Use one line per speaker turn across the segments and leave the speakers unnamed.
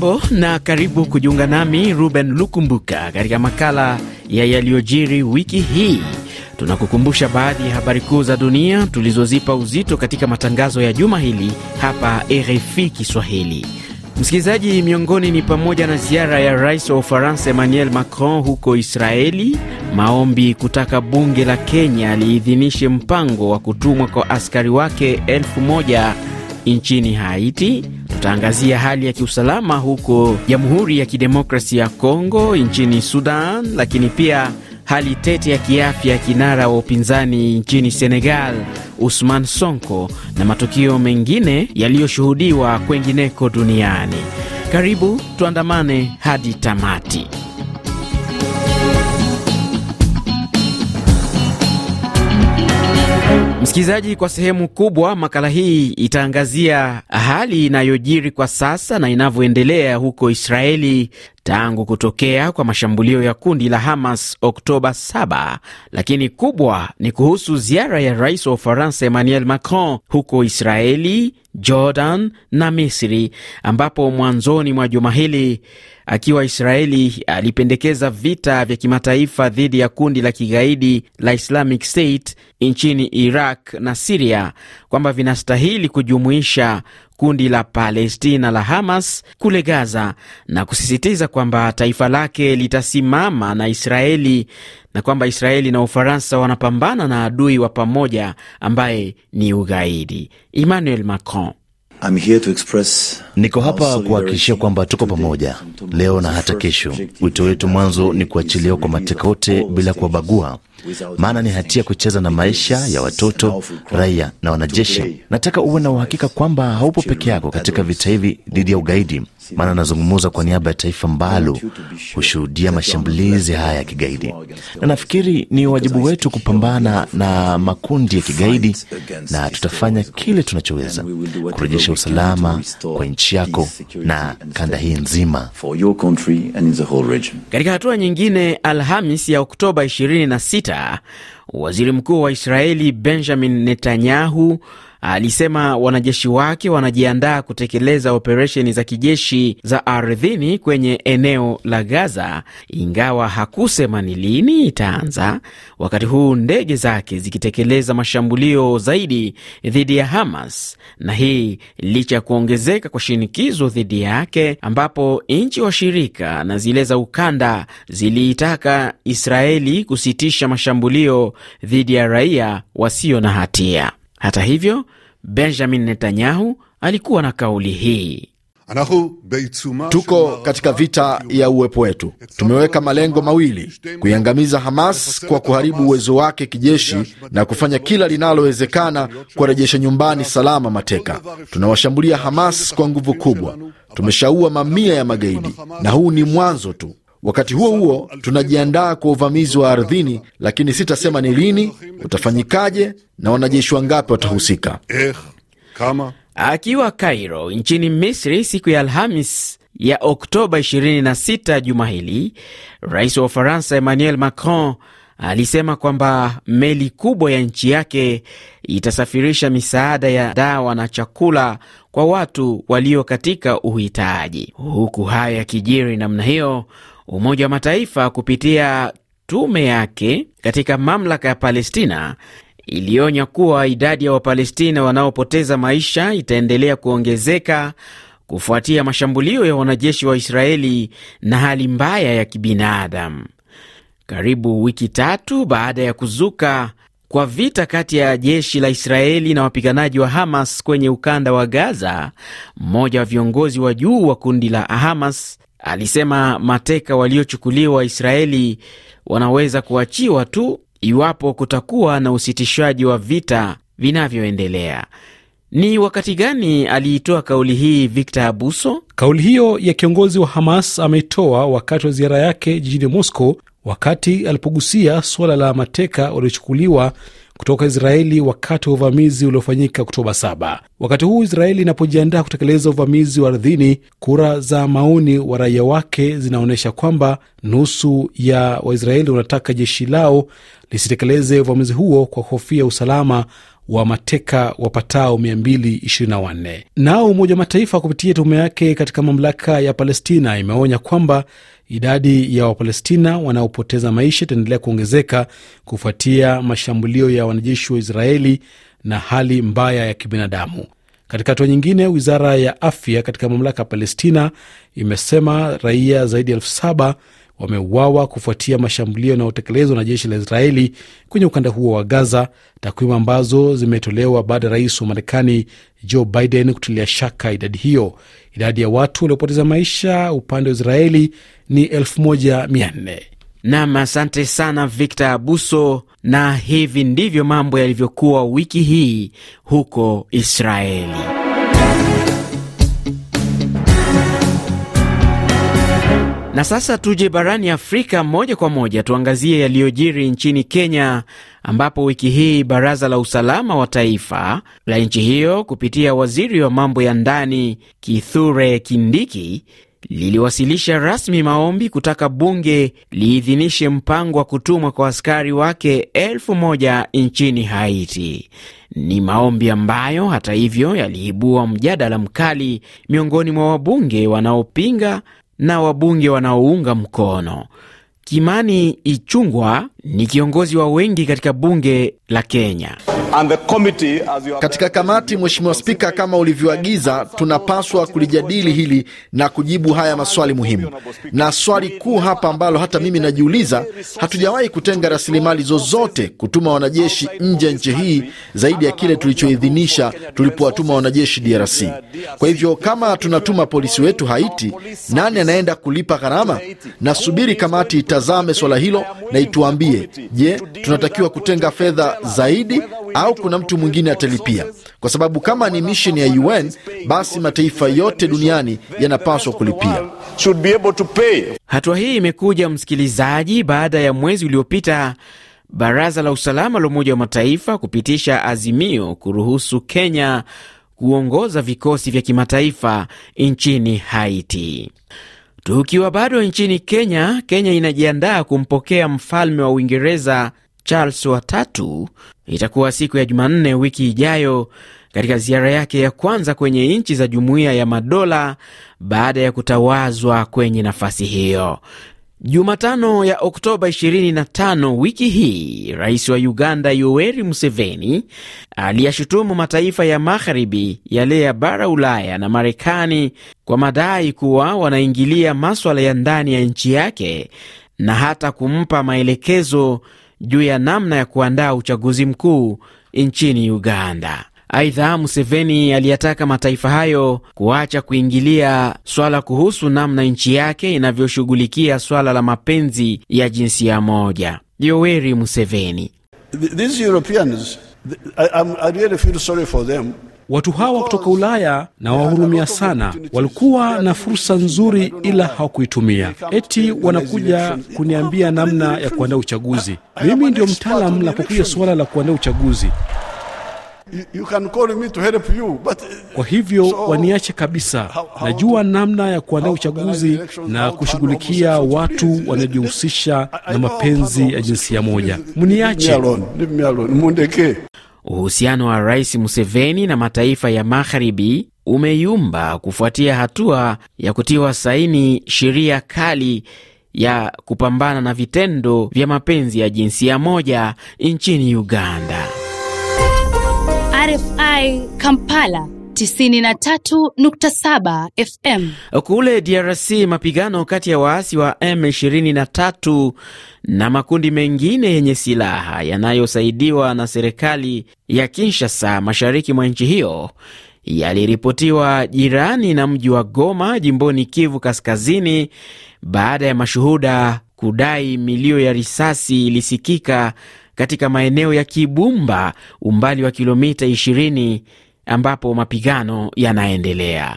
Hujambo na karibu kujiunga nami Ruben Lukumbuka katika makala ya yaliyojiri wiki hii. Tunakukumbusha baadhi ya habari kuu za dunia tulizozipa uzito katika matangazo ya juma hili hapa RFI Kiswahili. Msikilizaji, miongoni ni pamoja na ziara ya rais wa Ufaransa Emmanuel Macron huko Israeli, maombi kutaka bunge la Kenya liidhinishe mpango wa kutumwa kwa askari wake elfu moja nchini Haiti. Tutaangazia hali ya kiusalama huko Jamhuri ya Kidemokrasia ya Kongo, nchini Sudan, lakini pia hali tete ya kiafya ya kinara wa upinzani nchini Senegal, Usman Sonko, na matukio mengine yaliyoshuhudiwa kwengineko duniani. Karibu tuandamane hadi tamati. Msikilizaji, kwa sehemu kubwa makala hii itaangazia hali inayojiri kwa sasa na inavyoendelea huko Israeli tangu kutokea kwa mashambulio ya kundi la Hamas Oktoba 7, lakini kubwa ni kuhusu ziara ya rais wa Ufaransa Emmanuel Macron huko Israeli, Jordan na Misri, ambapo mwanzoni mwa juma hili akiwa Israeli alipendekeza vita vya kimataifa dhidi ya kundi la kigaidi la Islamic State nchini Iraq na Siria kwamba vinastahili kujumuisha kundi la Palestina la Hamas kule Gaza na kusisitiza kwamba taifa lake litasimama na Israeli na kwamba Israeli na Ufaransa wanapambana na adui wa pamoja ambaye ni ugaidi. Emmanuel Macron
Niko hapa kuhakikishia kwamba tuko pamoja. Leo na hata kesho. Wito wetu mwanzo ni kuachiliwa kwa mateka wote bila kuwabagua, maana ni hatia kucheza na maisha ya watoto, raia na wanajeshi. Nataka uwe na uhakika kwamba haupo peke yako katika vita hivi dhidi ya ugaidi, maana anazungumza kwa niaba ya taifa ambalo hushuhudia mashambulizi haya ya kigaidi, na nafikiri ni wajibu wetu kupambana na makundi ya kigaidi, na tutafanya kile tunachoweza kurejesha usalama kwa nchi yako na kanda hii nzima.
Katika hatua nyingine, Alhamis ya Oktoba 26 waziri mkuu wa Israeli Benjamin Netanyahu alisema wanajeshi wake wanajiandaa kutekeleza operesheni za kijeshi za ardhini kwenye eneo la Gaza, ingawa hakusema ni lini itaanza, wakati huu ndege zake zikitekeleza mashambulio zaidi dhidi ya Hamas, na hii licha ya kuongezeka kwa shinikizo dhidi yake, ambapo nchi washirika na zile za ukanda ziliitaka Israeli kusitisha mashambulio dhidi ya raia wasio na hatia. Hata hivyo, Benjamin Netanyahu alikuwa na kauli hii:
tuko katika vita ya uwepo wetu. Tumeweka malengo mawili: kuiangamiza Hamas kwa kuharibu uwezo wake kijeshi na kufanya kila linalowezekana kuwarejesha nyumbani salama mateka. Tunawashambulia Hamas kwa nguvu kubwa. Tumeshaua mamia ya magaidi na huu ni mwanzo tu. Wakati huo huo tunajiandaa kwa uvamizi wa ardhini, lakini sitasema ni lini, utafanyikaje na wanajeshi wangapi watahusika.
Akiwa Cairo nchini Misri siku ya Alhamis ya Oktoba 26 juma hili, rais wa Ufaransa Emmanuel Macron alisema kwamba meli kubwa ya nchi yake itasafirisha misaada ya dawa na chakula kwa watu walio katika uhitaji. Huku haya yakijiri namna hiyo, Umoja wa Mataifa kupitia tume yake katika mamlaka ya Palestina ilionya kuwa idadi ya Wapalestina wanaopoteza maisha itaendelea kuongezeka kufuatia mashambulio ya wanajeshi wa Israeli na hali mbaya ya kibinadamu. Karibu wiki tatu baada ya kuzuka kwa vita kati ya jeshi la Israeli na wapiganaji wa Hamas kwenye ukanda wa Gaza, mmoja wa viongozi wa juu wa kundi la Hamas alisema mateka waliochukuliwa Israeli wanaweza kuachiwa tu iwapo kutakuwa na usitishwaji wa vita vinavyoendelea. Ni wakati gani aliitoa kauli hii Victor Abuso?
Kauli hiyo ya kiongozi wa Hamas ameitoa wakati wa ziara yake jijini Moscow, wakati alipogusia suala la mateka waliochukuliwa kutoka Israeli wakati wa uvamizi uliofanyika Oktoba 7. Wakati huu Israeli inapojiandaa kutekeleza uvamizi wa ardhini, kura za maoni wa raia wake zinaonyesha kwamba nusu ya Waisraeli wanataka jeshi lao lisitekeleze uvamizi huo kwa hofia usalama wa mateka wapatao 224. Nao Umoja wa Mataifa kupitia tume yake katika mamlaka ya Palestina imeonya kwamba idadi ya Wapalestina wanaopoteza maisha itaendelea kuongezeka kufuatia mashambulio ya wanajeshi wa Israeli na hali mbaya ya kibinadamu. Katika hatua nyingine, wizara ya afya katika mamlaka ya Palestina imesema raia zaidi ya elfu saba wameuawa kufuatia mashambulio yanayotekelezwa na jeshi la Israeli kwenye ukanda huo wa Gaza, takwimu ambazo zimetolewa baada ya rais wa Marekani Joe Biden kutilia shaka idadi hiyo. Idadi ya watu waliopoteza maisha upande wa Israeli ni 1400.
Nam, asante sana Victor Abuso. Na hivi ndivyo mambo yalivyokuwa wiki hii huko Israeli. Na sasa tuje barani Afrika moja kwa moja, tuangazie yaliyojiri nchini Kenya, ambapo wiki hii baraza la usalama wa taifa la nchi hiyo kupitia waziri wa mambo ya ndani Kithure Kindiki liliwasilisha rasmi maombi kutaka bunge liidhinishe mpango wa kutumwa kwa askari wake elfu moja nchini Haiti. Ni maombi ambayo hata hivyo yaliibua mjadala mkali miongoni mwa wabunge wanaopinga na wabunge wanaounga mkono. Kimani Ichungwa ni kiongozi wa wengi katika bunge la Kenya.
Katika kamati, Mheshimiwa Spika, kama ulivyoagiza, tunapaswa kulijadili hili na kujibu haya maswali muhimu, na swali kuu hapa ambalo hata mimi najiuliza, hatujawahi kutenga rasilimali zozote kutuma wanajeshi nje ya nchi hii zaidi ya kile tulichoidhinisha tulipowatuma wanajeshi DRC. Kwa hivyo kama tunatuma polisi wetu Haiti, nani anaenda kulipa gharama? Nasubiri kamati itazame swala hilo na ituambie, je, tunatakiwa kutenga fedha zaidi au kuna mtu mwingine atalipia? Kwa sababu kama ni misheni ya UN basi mataifa yote duniani yanapaswa kulipia.
Hatua hii imekuja msikilizaji, baada ya mwezi uliopita baraza la usalama la Umoja wa Mataifa kupitisha azimio kuruhusu Kenya kuongoza vikosi vya kimataifa nchini Haiti. Tukiwa bado nchini Kenya, Kenya inajiandaa kumpokea mfalme wa Uingereza Charles watatu. Itakuwa siku ya Jumanne wiki ijayo katika ziara yake ya kwanza kwenye nchi za Jumuiya ya Madola baada ya kutawazwa kwenye nafasi hiyo. Jumatano ya Oktoba 25 wiki hii, rais wa Uganda Yoweri Museveni aliyashutumu mataifa ya magharibi yale ya bara Ulaya na Marekani kwa madai kuwa wanaingilia maswala ya ndani ya nchi yake na hata kumpa maelekezo juu ya namna ya kuandaa uchaguzi mkuu nchini Uganda. Aidha, Museveni aliyataka mataifa hayo kuacha kuingilia swala kuhusu namna nchi yake inavyoshughulikia swala la mapenzi ya jinsia moja. Yoweri Museveni:
Watu hawa kutoka Ulaya na wahurumia sana, walikuwa na fursa nzuri, ila hawakuitumia. Eti wanakuja kuniambia namna ya kuandaa uchaguzi. Mimi ndio mtaalam napokuja suala la kuandaa uchaguzi.
You can call me to help you, but...
Kwa hivyo waniache kabisa. Najua namna ya kuandaa uchaguzi na kushughulikia watu wanaojihusisha na mapenzi ya jinsia moja. Mniache.
Uhusiano wa Rais Museveni na mataifa ya magharibi umeyumba kufuatia hatua ya kutiwa saini sheria kali ya kupambana na vitendo vya mapenzi ya jinsia moja nchini Uganda.
RFI Kampala 93.7 FM.
Kule DRC mapigano kati ya waasi wa M23 na makundi mengine yenye silaha yanayosaidiwa na serikali ya Kinshasa mashariki mwa nchi hiyo yaliripotiwa jirani na mji wa Goma jimboni Kivu Kaskazini baada ya mashuhuda kudai milio ya risasi ilisikika katika maeneo ya Kibumba, umbali wa kilomita 20 ambapo mapigano yanaendelea.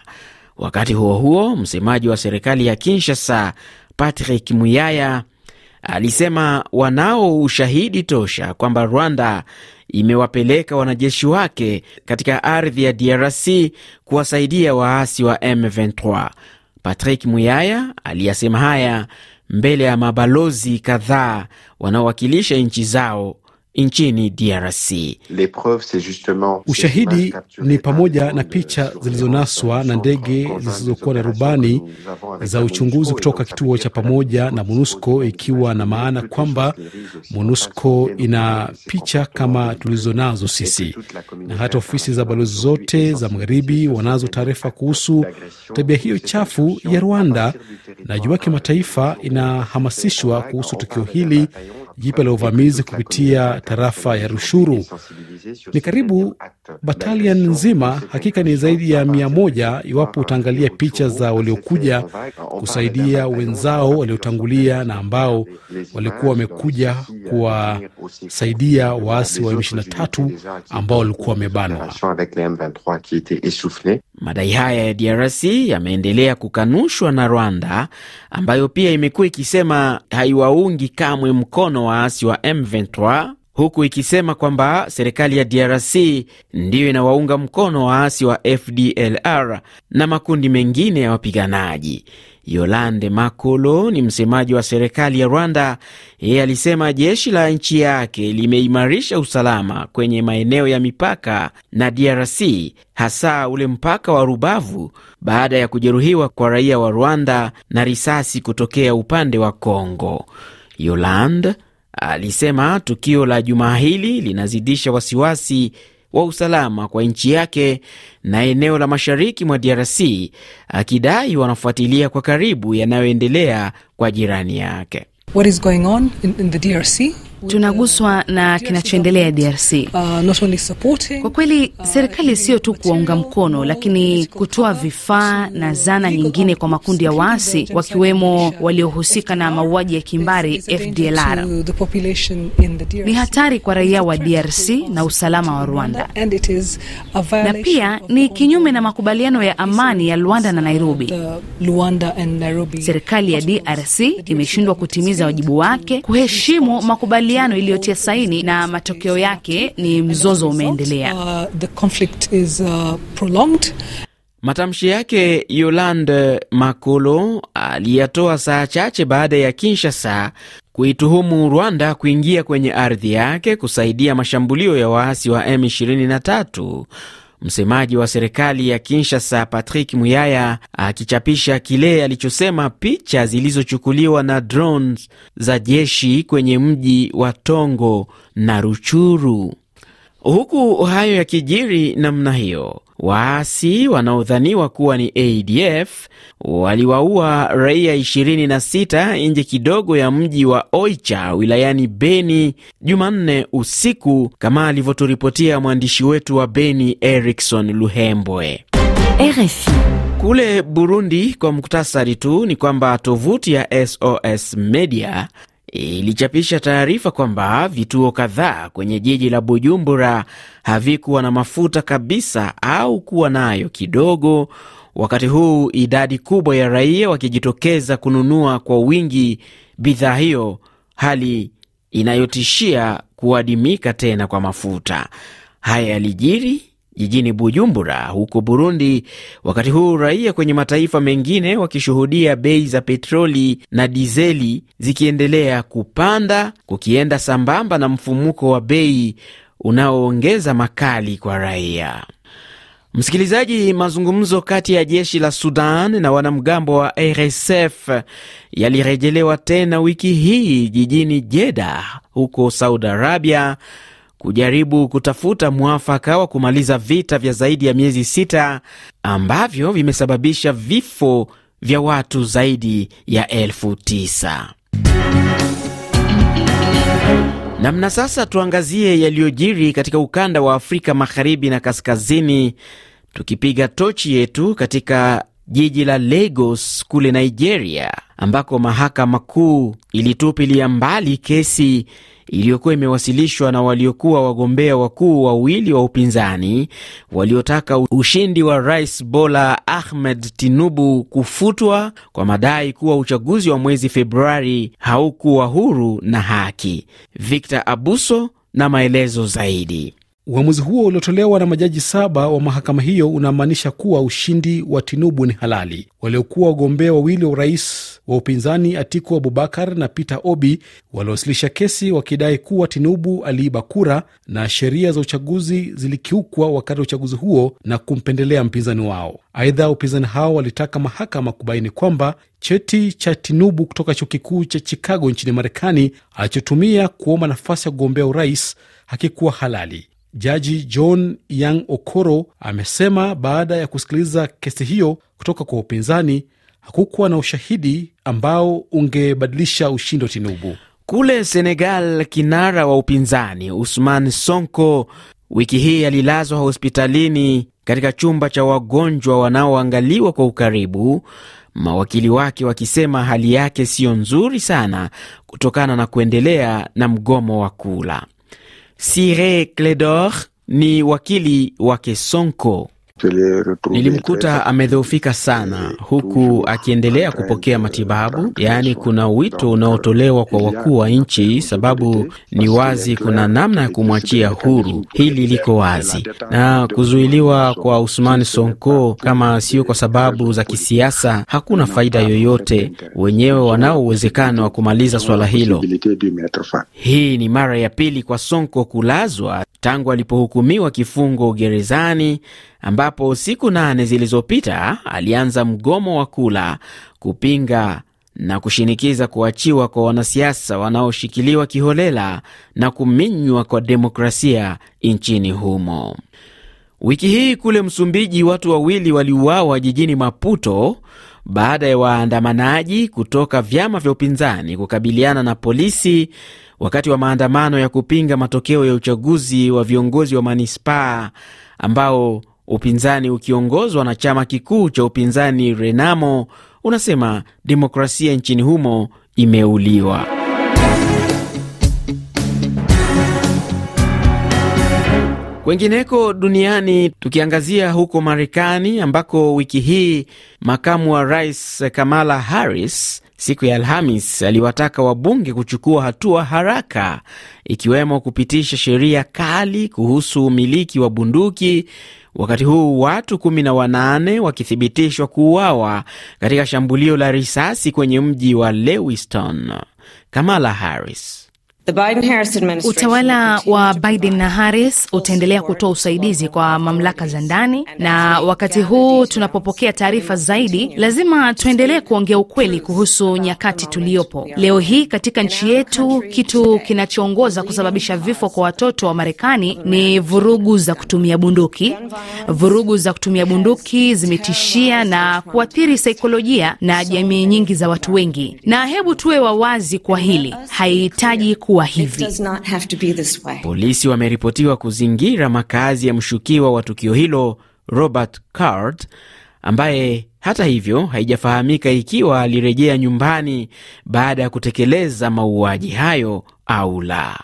Wakati huo huo, msemaji wa serikali ya Kinshasa Patrick Muyaya alisema wanao ushahidi tosha kwamba Rwanda imewapeleka wanajeshi wake katika ardhi ya DRC kuwasaidia waasi wa M23. Patrick Muyaya aliyasema haya mbele ya mabalozi kadhaa wanaowakilisha nchi zao nchini DRC.
Ushahidi ni pamoja na picha zilizonaswa na ndege zisizokuwa na rubani za uchunguzi kutoka kituo cha pamoja na MONUSCO, ikiwa na maana kwamba MONUSCO ina picha kama tulizonazo sisi, na hata ofisi za balozi zote za magharibi wanazo taarifa kuhusu tabia hiyo chafu ya Rwanda, na jumuiya ya kimataifa inahamasishwa kuhusu tukio hili jipya la uvamizi kupitia tarafa ya Rushuru. Ni karibu batalion nzima, hakika ni zaidi ya mia moja iwapo utaangalia picha za waliokuja kusaidia wenzao waliotangulia na ambao walikuwa wamekuja kuwasaidia waasi wa M23 ambao walikuwa wamebanwa.
Madai haya ya DRC yameendelea kukanushwa na Rwanda ambayo pia imekuwa ikisema haiwaungi kamwe mkono waasi wa M23 huku ikisema kwamba serikali ya DRC ndiyo inawaunga mkono waasi wa FDLR na makundi mengine ya wapiganaji. Yolande Makolo ni msemaji wa serikali ya Rwanda. Yeye alisema jeshi la nchi yake limeimarisha usalama kwenye maeneo ya mipaka na DRC, hasa ule mpaka wa Rubavu baada ya kujeruhiwa kwa raia wa Rwanda na risasi kutokea upande wa Kongo. Yolande alisema tukio la jumaa hili linazidisha wasiwasi wa usalama kwa nchi yake na eneo la mashariki mwa DRC, akidai wanafuatilia kwa karibu yanayoendelea kwa jirani yake.
What is going on in, in the DRC?
Tunaguswa na kinachoendelea DRC.
Uh,
Kwa kweli serikali sio tu kuwaunga mkono, lakini kutoa vifaa na zana nyingine kwa makundi ya waasi wakiwemo waliohusika na mauaji ya kimbari FDLR. Ni hatari kwa raia wa DRC na usalama wa Rwanda, na pia ni kinyume na makubaliano ya amani ya Luanda na Nairobi. Serikali ya DRC imeshindwa kutimiza wajibu wake kuheshimu makubaliano iliyotia saini, na matokeo yake ni mzozo umeendelea.
Uh, the conflict is uh, prolonged.
Matamshi yake Yolande Makolo aliyatoa saa chache baada ya Kinshasa kuituhumu Rwanda kuingia kwenye ardhi yake kusaidia mashambulio ya waasi wa M23. Msemaji wa serikali ya Kinshasa Patrick Muyaya akichapisha kile alichosema picha zilizochukuliwa na drones za jeshi kwenye mji wa Tongo na Ruchuru. Huku hayo yakijiri namna hiyo, waasi wanaodhaniwa kuwa ni ADF waliwaua raia 26 nje kidogo ya mji wa Oicha wilayani Beni Jumanne usiku, kama alivyoturipotia mwandishi wetu wa Beni Erikson Luhembwe.
RFI.
Kule Burundi, kwa muktasari tu, ni kwamba tovuti ya SOS Media ilichapisha taarifa kwamba vituo kadhaa kwenye jiji la Bujumbura havikuwa na mafuta kabisa au kuwa nayo kidogo, wakati huu idadi kubwa ya raia wakijitokeza kununua kwa wingi bidhaa hiyo, hali inayotishia kuadimika tena kwa mafuta. Haya yalijiri jijini Bujumbura huko Burundi, wakati huu raia kwenye mataifa mengine wakishuhudia bei za petroli na dizeli zikiendelea kupanda, kukienda sambamba na mfumuko wa bei unaoongeza makali kwa raia. Msikilizaji, mazungumzo kati ya jeshi la Sudan na wanamgambo wa RSF yalirejelewa tena wiki hii jijini Jeddah huko Saudi Arabia kujaribu kutafuta mwafaka wa kumaliza vita vya zaidi ya miezi sita ambavyo vimesababisha vifo vya watu zaidi ya elfu tisa. Namna sasa, tuangazie yaliyojiri katika ukanda wa Afrika magharibi na kaskazini, tukipiga tochi yetu katika jiji la Lagos kule Nigeria, ambako mahakama kuu ilitupilia mbali kesi iliyokuwa imewasilishwa na waliokuwa wagombea wakuu wawili wa upinzani waliotaka ushindi wa Rais Bola Ahmed Tinubu kufutwa kwa madai kuwa uchaguzi wa mwezi Februari haukuwa huru na haki. Victor Abuso na maelezo zaidi.
Uamuzi huo uliotolewa na majaji saba wa mahakama hiyo unamaanisha kuwa ushindi wa Tinubu ni halali. Waliokuwa wagombea wawili wa urais wa upinzani Atiku Abubakar na Peter Obi waliwasilisha kesi wakidai kuwa Tinubu aliiba kura na sheria za uchaguzi zilikiukwa wakati wa uchaguzi huo na kumpendelea mpinzani wao. Aidha, upinzani hao walitaka mahakama kubaini kwamba cheti cha Tinubu kutoka chuo kikuu cha Chicago nchini Marekani alichotumia kuomba nafasi ya kugombea urais hakikuwa halali. Jaji John Yang Okoro amesema baada ya kusikiliza kesi hiyo kutoka kwa upinzani hakukuwa na ushahidi ambao ungebadilisha ushindi wa Tinubu.
Kule Senegal, kinara wa upinzani Usman Sonko wiki hii alilazwa hospitalini katika chumba cha wagonjwa wanaoangaliwa kwa ukaribu, mawakili wake wakisema hali yake siyo nzuri sana kutokana na kuendelea na mgomo wa kula. Sire kledor ni wakili wake Sonko. Nilimkuta amedhoofika sana huku akiendelea kupokea matibabu. Yaani, kuna wito unaotolewa kwa wakuu wa nchi, sababu ni wazi kuna namna ya kumwachia huru. Hili liko wazi, na kuzuiliwa kwa Usmani Sonko kama sio kwa sababu za kisiasa, hakuna faida yoyote. Wenyewe wanao uwezekano wa kumaliza swala hilo. Hii ni mara ya pili kwa Sonko kulazwa tangu alipohukumiwa kifungo gerezani ambapo siku nane zilizopita alianza mgomo wa kula kupinga na kushinikiza kuachiwa kwa wanasiasa wanaoshikiliwa kiholela na kuminywa kwa demokrasia nchini humo. Wiki hii kule Msumbiji, watu wawili waliuawa jijini Maputo baada ya waandamanaji kutoka vyama vya upinzani kukabiliana na polisi wakati wa maandamano ya kupinga matokeo ya uchaguzi wa viongozi wa manispaa ambao upinzani ukiongozwa na chama kikuu cha upinzani Renamo unasema demokrasia nchini humo imeuliwa. Kwengineko duniani, tukiangazia huko Marekani ambako wiki hii makamu wa rais Kamala Harris siku ya Alhamis aliwataka wabunge kuchukua hatua haraka, ikiwemo kupitisha sheria kali kuhusu umiliki wa bunduki, wakati huu watu 18 wakithibitishwa kuuawa katika shambulio la risasi kwenye mji wa Lewiston. Kamala Harris
Utawala wa Biden na Harris utaendelea kutoa usaidizi kwa mamlaka za ndani, na wakati huu tunapopokea taarifa zaidi, lazima tuendelee kuongea ukweli kuhusu nyakati tuliyopo leo hii katika nchi yetu. Kitu kinachoongoza kusababisha vifo kwa watoto wa Marekani ni vurugu za kutumia bunduki. Vurugu za kutumia bunduki zimetishia na kuathiri saikolojia na jamii nyingi za watu wengi, na hebu tuwe wawazi kwa hili, haihitaji Hivi.
Polisi wameripotiwa kuzingira makazi ya mshukiwa wa tukio hilo Robert Card, ambaye hata hivyo haijafahamika ikiwa alirejea nyumbani baada ya kutekeleza mauaji hayo au la.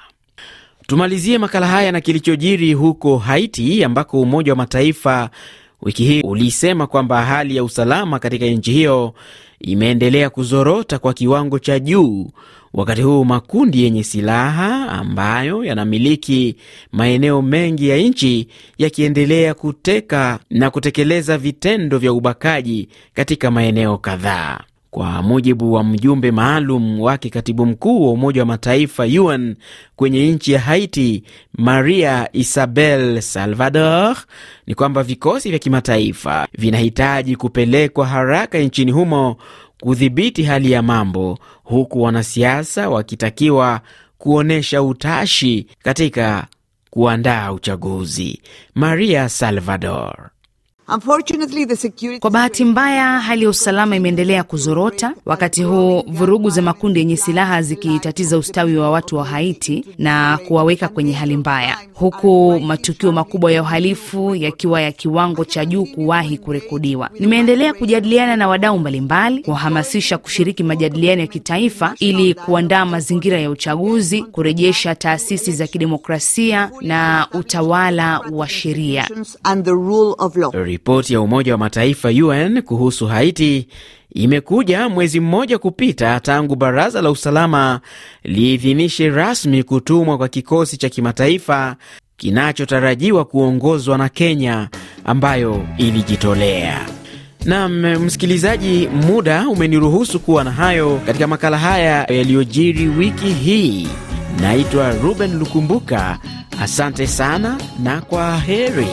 Tumalizie makala haya na kilichojiri huko Haiti, ambako Umoja wa Mataifa wiki hii ulisema kwamba hali ya usalama katika nchi hiyo imeendelea kuzorota kwa kiwango cha juu, wakati huu makundi yenye silaha ambayo yanamiliki maeneo mengi ya nchi yakiendelea kuteka na kutekeleza vitendo vya ubakaji katika maeneo kadhaa. Kwa mujibu wa mjumbe maalum wake katibu mkuu wa Umoja wa Mataifa UN kwenye nchi ya Haiti, Maria Isabel Salvador, ni kwamba vikosi vya kimataifa vinahitaji kupelekwa haraka nchini humo kudhibiti hali ya mambo, huku wanasiasa wakitakiwa kuonyesha utashi katika kuandaa uchaguzi. Maria Salvador
kwa bahati mbaya, hali ya usalama imeendelea kuzorota, wakati huu vurugu za makundi yenye silaha zikitatiza ustawi wa watu wa Haiti na kuwaweka kwenye hali mbaya, huku matukio makubwa ya uhalifu yakiwa ya kiwango cha juu kuwahi kurekodiwa. Nimeendelea kujadiliana na wadau mbalimbali, kuwahamasisha kushiriki majadiliano ya kitaifa ili kuandaa mazingira ya uchaguzi, kurejesha taasisi za kidemokrasia na utawala wa sheria.
Ripoti ya Umoja wa Mataifa UN kuhusu Haiti imekuja mwezi mmoja kupita tangu Baraza la Usalama liidhinishe rasmi kutumwa kwa kikosi cha kimataifa kinachotarajiwa kuongozwa na Kenya ambayo ilijitolea. Nam msikilizaji, muda umeniruhusu kuwa na hayo katika makala haya yaliyojiri wiki hii. Naitwa Ruben Lukumbuka, asante sana na kwa heri.